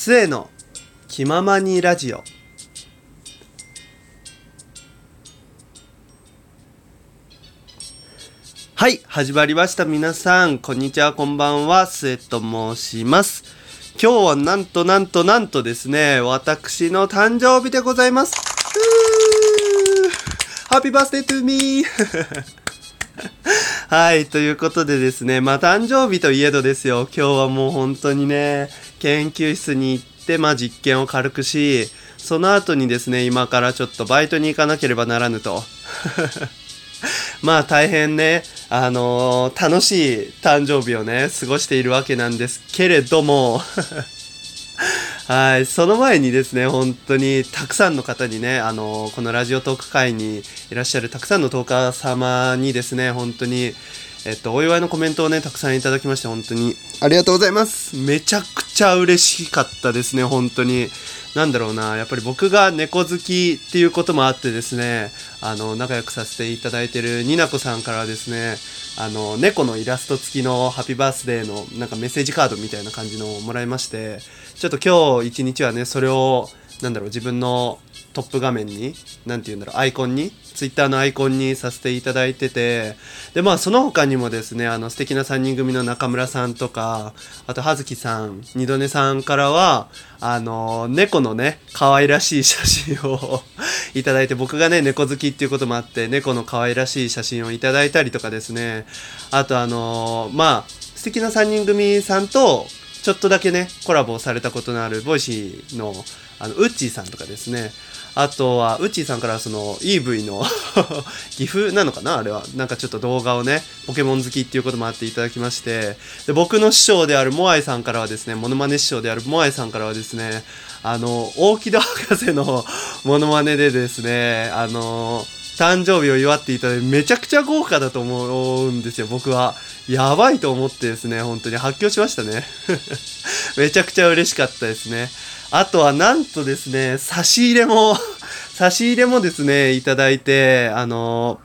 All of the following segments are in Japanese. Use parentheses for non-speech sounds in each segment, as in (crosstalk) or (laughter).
末の気ままにラジオ。はい始まりました。皆さんこんにちはこんばんは。末と申します。今日はなんとなんとなんとですね私の誕生日でございます。ハッピーバースデートゥーミーはい、ということでですね、まあ、誕生日といえどですよ、今日はもう本当にね、研究室に行って、まあ、実験を軽くし、その後にですね、今からちょっとバイトに行かなければならぬと。(laughs) まあ大変ね、あのー楽しい誕生日をね、過ごしているわけなんですけれども、(laughs) はい、その前にですね、本当にたくさんの方にね、あのこのラジオトーク会にいらっしゃるたくさんのトーカー様にですね、本当に、えっと、お祝いのコメントをね、たくさんいただきまして、本当にありがとうございます。めちゃくちゃ嬉しかったですね、本当に。なんだろうな、やっぱり僕が猫好きっていうこともあってですね、あの、仲良くさせていただいてるになこさんからですね、あの、猫のイラスト付きのハッピーバースデーのなんかメッセージカードみたいな感じのをもらいまして、ちょっと今日一日はね、それを、なんだろう、自分のトップ画面に、なんて言うんだろう、アイコンに、ツイッターのアイコンにさせていただいてて、で、まあ、その他にもですね、あの、素敵な3人組の中村さんとか、あと、葉月さん、二度寝さんからは、あの、猫のね、可愛らしい写真を (laughs) いただいて、僕がね、猫好きっていうこともあって、猫の可愛らしい写真をいただいたりとかですね、あと、あの、まあ、素敵な3人組さんと、ちょっとだけね、コラボされたことのある、ボイシーの、あの、ウッチーさんとかですね、あとは、ウッチーさんからその EV の (laughs) 岐阜なのかな？あれは。なんかちょっと動画をね、ポケモン好きっていうこともあっていただきまして、で、僕の師匠であるモアイさんからはですね、モノマネ師匠であるモアイさんからはですね、あの、大木戸博士の (laughs) モノマネでですね、あの、誕生日を祝っていただいてめちゃくちゃ豪華だと思うんですよ、僕は。やばいと思ってですね、本当に発狂しましたね。めちゃくちゃ嬉しかったですね。あとはなんとですね、差し入れも、(laughs) 差し入れもですね、いただいて、あの、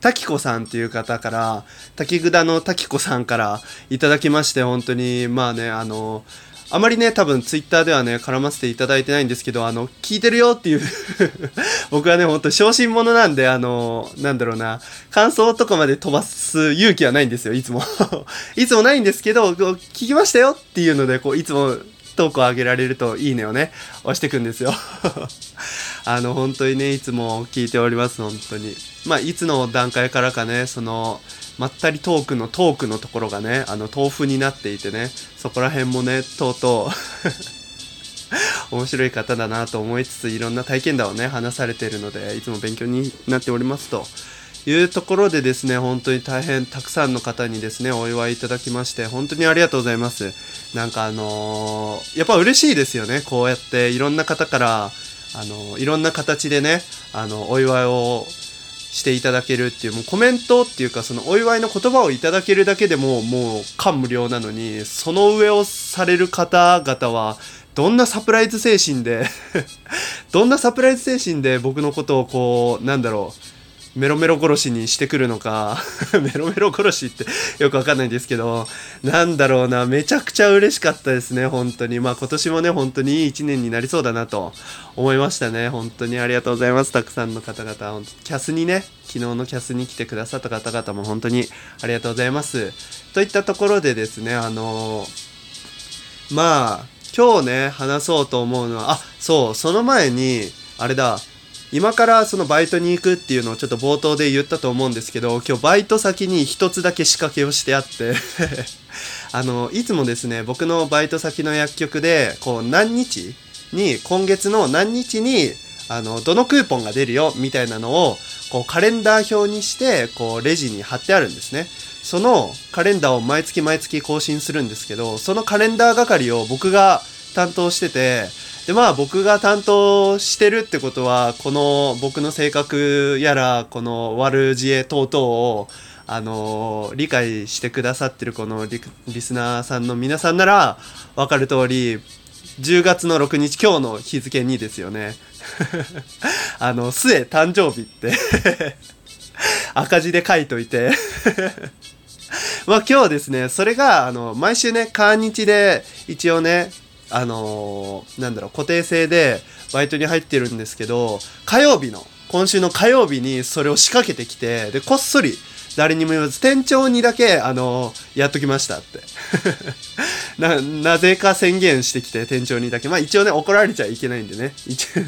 滝子さんっていう方から、滝札の滝子さんからいただきまして、本当に、まあね、あの、あまりね、多分ツイッターではね、絡ませていただいてないんですけど、あの、聞いてるよっていう (laughs) 僕はね、ほんと小心者なんで、あの、なんだろうな、感想とかまで飛ばす勇気はないんですよ、いつも。(laughs) いつもないんですけど、聞きましたよっていうので、こう、いつもトークを上げられるといいねをね、押してくんですよ。(laughs) あの、本当にね、いつも聞いております、本当に。まあ、いつの段階からかね、その、まったりトークのトークのところがね、あの、豆腐になっていてね、そこら辺もね、とうとう、(laughs) 面白い方だなと思いつつ、いろんな体験談をね、話されているので、いつも勉強になっておりますと。いうところでですね、本当に大変たくさんの方にですね、お祝いいただきまして、本当にありがとうございます。なんかあのーやっぱ嬉しいですよね、こうやっていろんな方から、あのーいろんな形でね、あの、お祝いをしていただけるっていう、もうコメントっていうか、そのお祝いの言葉をいただけるだけでも、もう感無量なのに、その上をされる方々は、どんなサプライズ精神で、(laughs) どんなサプライズ精神で僕のことをこう、なんだろう、メロメロ殺しにしてくるのか。(laughs) メロメロ殺しってよくわかんないんですけどなんだろうな。めちゃくちゃ嬉しかったですね本当に。まあ今年もね本当にいい1年になりそうだなと思いましたね。本当にありがとうございます。たくさんの方々。本当キャスにね昨日のキャスに来てくださった方々も本当にありがとうございます。といったところでですねあのまあ今日ね話そうと思うのはあそうその前にあれだ。今からそのバイトに行くっていうのをちょっと冒頭で言ったと思うんですけど今日バイト先に一つだけ仕掛けをしてあって (laughs) あのいつもですね僕のバイト先の薬局でこう何日に今月の何日にあのどのクーポンが出るよみたいなのをこうカレンダー表にしてこうレジに貼ってあるんですね。そのカレンダーを毎月毎月更新するんですけどそのカレンダー係を僕が担当しててでまあ僕が担当してるってことはこの僕の性格やらこの悪知恵等々をあの理解してくださってるこのリスナーさんの皆さんなら分かる通り10月の6日今日の日付にですよね。(laughs) あの末誕生日って (laughs) 赤字で書いといて。(laughs) まあ今日ですねそれがあの毎週ね韓日で一応ねあのーなんだろう、固定制でバイトに入ってるんですけど、火曜日の、今週の火曜日にそれを仕掛けてきて、で、こっそり、誰にも言わず、店長にだけ、あのーやっときましたって。(laughs) な、なぜか宣言してきて、店長にだけ。まあ一応ね、怒られちゃいけないんでね。一応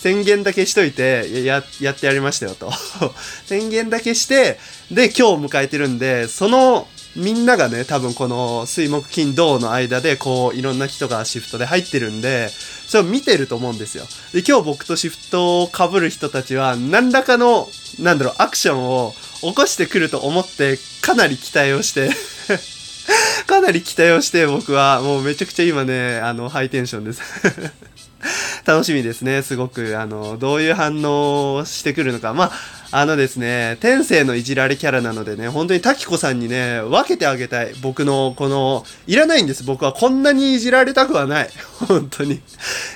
宣言だけしといて、や、やってやりましたよと。(laughs) 宣言だけして、で、今日迎えてるんで、その、みんながね、多分この水木金土の間で、こう、いろんな人がシフトで入ってるんで、それを見てると思うんですよ。で、今日僕とシフトを被る人たちは、何らかの、なんだろう、アクションを起こしてくると思って、かなり期待をして、(laughs) かなり期待をして、僕は、もうめちゃくちゃ今ね、あの、ハイテンションです。楽しみですね、すごく。あの、どういう反応をしてくるのか。まあ、あのですね、天性のいじられキャラなのでね、本当に滝子さんにね、分けてあげたい。僕の、この、いらないんです。僕はこんなにいじられたくはない。(laughs) 本当に。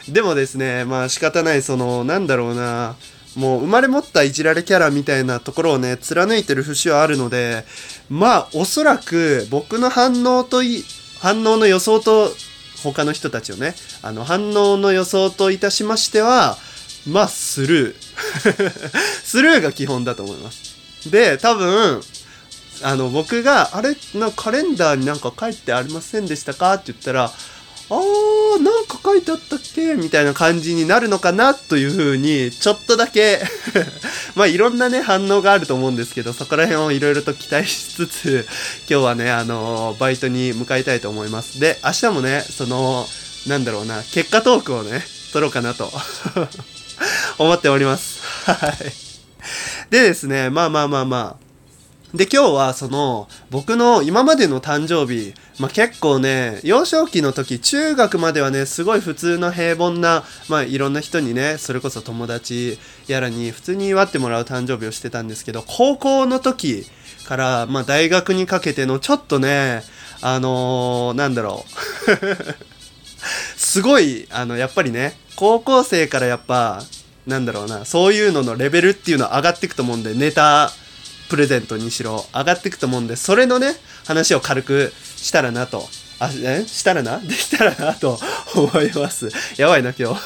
でもですね、まあ仕方ない、その、なんだろうな、もう生まれ持ったいじられキャラみたいなところをね、貫いてる節はあるので、まあおそらく僕の反応とい、反応の予想と、他の人たちをね、あの反応の予想といたしましては、まあスルー。(laughs) スルーが基本だと思います。で、多分、あの僕が、あれ、なカレンダーになんか書いてありませんでしたか？って言ったら、あー、なんか書いてあったっけ？みたいな感じになるのかな？というふうに、ちょっとだけ (laughs) まあいろんなね、反応があると思うんですけど、そこら辺をいろいろと期待しつつ、今日はね、あのバイトに向かいたいと思います。で、明日もね、その、なんだろうな、結果トークをね、取ろうかなと (laughs) 思っております。はい。でですね、まあまあまあまあ、で、今日はその、僕の今までの誕生日、まあ、結構ね、幼少期の時、中学まではね、すごい普通の平凡な、まあ、いろんな人にね、それこそ友達やらに普通に祝ってもらう誕生日をしてたんですけど、高校の時から、まあ、大学にかけてのちょっとね、あのー、なんだろう。(laughs) すごい、あの、やっぱりね、高校生からやっぱ、なんだろうな、そういうののレベルっていうのは上がっていくと思うんで、ネタ、プレゼントにしろ上がっていくと思うんで、それのね、話を軽くしたらなと。あ、えしたらな？できたらなと思います。(laughs) やばいな、今日。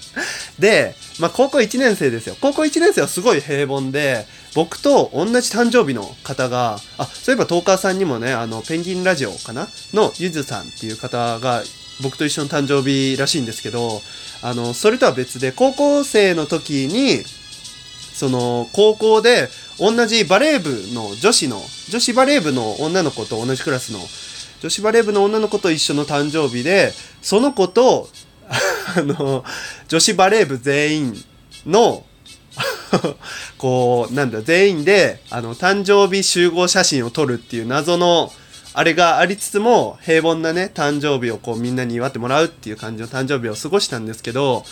(laughs) で、まあ、高校1年生ですよ。高校1年生はすごい平凡で、僕と同じ誕生日の方が、あ、そういえばトーカーさんにもね、あの、ペンギンラジオかな？のゆずさんっていう方が、僕と一緒の誕生日らしいんですけど、あの、それとは別で、高校生の時に、その高校で同じバレー部の女子の女子バレー部の女の子と同じクラスの女子バレー部の女の子と一緒の誕生日でその子と (laughs) あの女子バレー部全員の (laughs) こうなんだ全員であの誕生日集合写真を撮るっていう謎のあれがありつつも平凡なね誕生日をこうみんなに祝ってもらうっていう感じの誕生日を過ごしたんですけど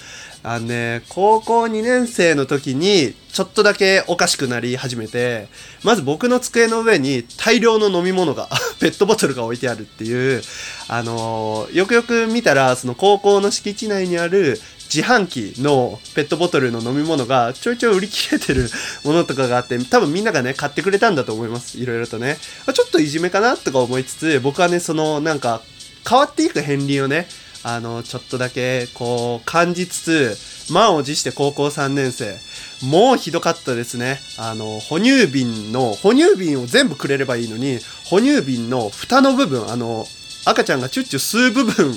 あのね、高校2年生の時に、ちょっとだけおかしくなり始めて、まず僕の机の上に大量の飲み物が、(laughs) ペットボトルが置いてあるっていう、あのーよくよく見たら、その高校の敷地内にある自販機のペットボトルの飲み物がちょいちょい売り切れてるものとかがあって、多分みんながね、買ってくれたんだと思います。いろいろとね。まちょっといじめかなとか思いつつ、僕はね、そのなんか、変わっていく片鱗をね、あの、ちょっとだけ、こう、感じつつ、満を持して高校3年生。もうひどかったですね。あの、哺乳瓶の、哺乳瓶を全部くれればいいのに、哺乳瓶の蓋の部分、あの、赤ちゃんがチュッチュ吸う部分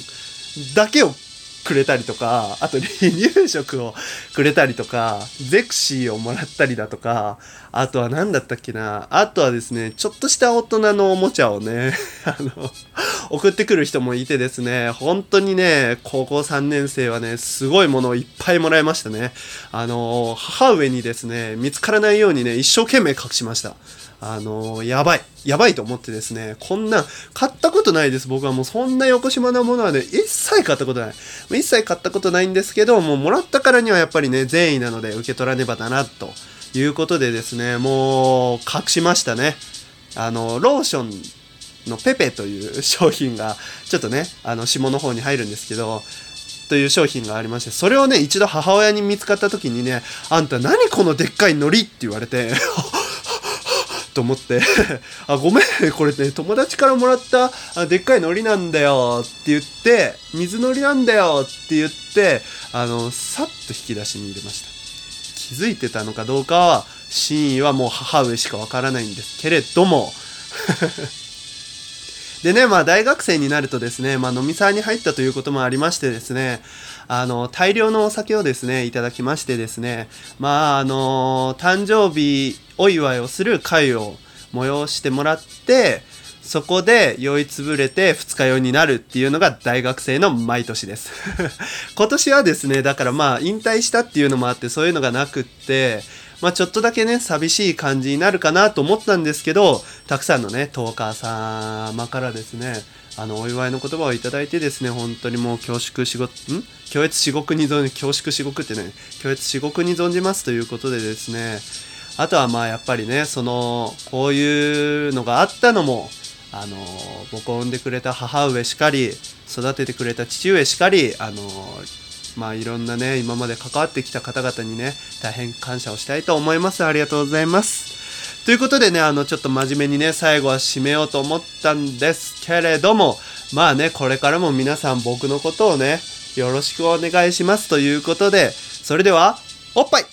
だけをくれたりとか、あと離乳食をくれたりとか、ゼクシーをもらったりだとか、あとは何だったっけな、あとはですね、ちょっとした大人のおもちゃをね、(laughs) あの、送ってくる人もいてですね、本当にね、高校3年生はね、すごいものをいっぱいもらいましたね。あの、母上にですね、見つからないようにね、一生懸命隠しました。あのやばい。やばいと思ってですね、こんな、買ったことないです。僕はもうそんな横島なものはね、一切買ったことない。一切買ったことないんですけど、もうもらったからにはやっぱりね、善意なので受け取らねばだな、ということでですね、もう、隠しましたね。あの、ローションのペペという商品が、ちょっとね、あの、下の方に入るんですけど、という商品がありまして、それをね、一度母親に見つかった時にね、あんた何このでっかい海苔って言われて、と思って。(laughs) あ、ごめん、これね、友達からもらったあでっかい海苔なんだよ。って言って、水海苔なんだよ。って言って、あの、さっと引き出しに入れました。気づいてたのかどうかは、真意はもう母上しかわからないんですけれども。(laughs) でね、まあ大学生になるとですね、まあ飲み沢に入ったということもありましてですね、あの、大量のお酒をですね、いただきましてですね、まああの、誕生日お祝いをする会を催してもらって、そこで酔いつぶれて二日酔いになるっていうのが大学生の毎年です。(laughs) 今年はですね、だからまあ引退したっていうのもあってそういうのがなくって、まあちょっとだけね、寂しい感じになるかなと思ったんですけど、たくさんのね、トーカー様からですね、あの、お祝いの言葉をいただいてですね、本当にもう恐縮しご、ん？恐悦至極に存じ、恐縮至極ってね、恐悦至極に存じますということでですね、あとはまあやっぱりね、その、こういうのがあったのも、あの、僕を産んでくれた母上しかり、育ててくれた父上しかり、あの、まあいろんなね、今まで関わってきた方々にね、大変感謝をしたいと思います。ありがとうございます。ということでね、あの、ちょっと真面目にね、最後は締めようと思ったんですけれども、まあね、これからも皆さん僕のことをね、よろしくお願いしますということで、それでは、おっぱい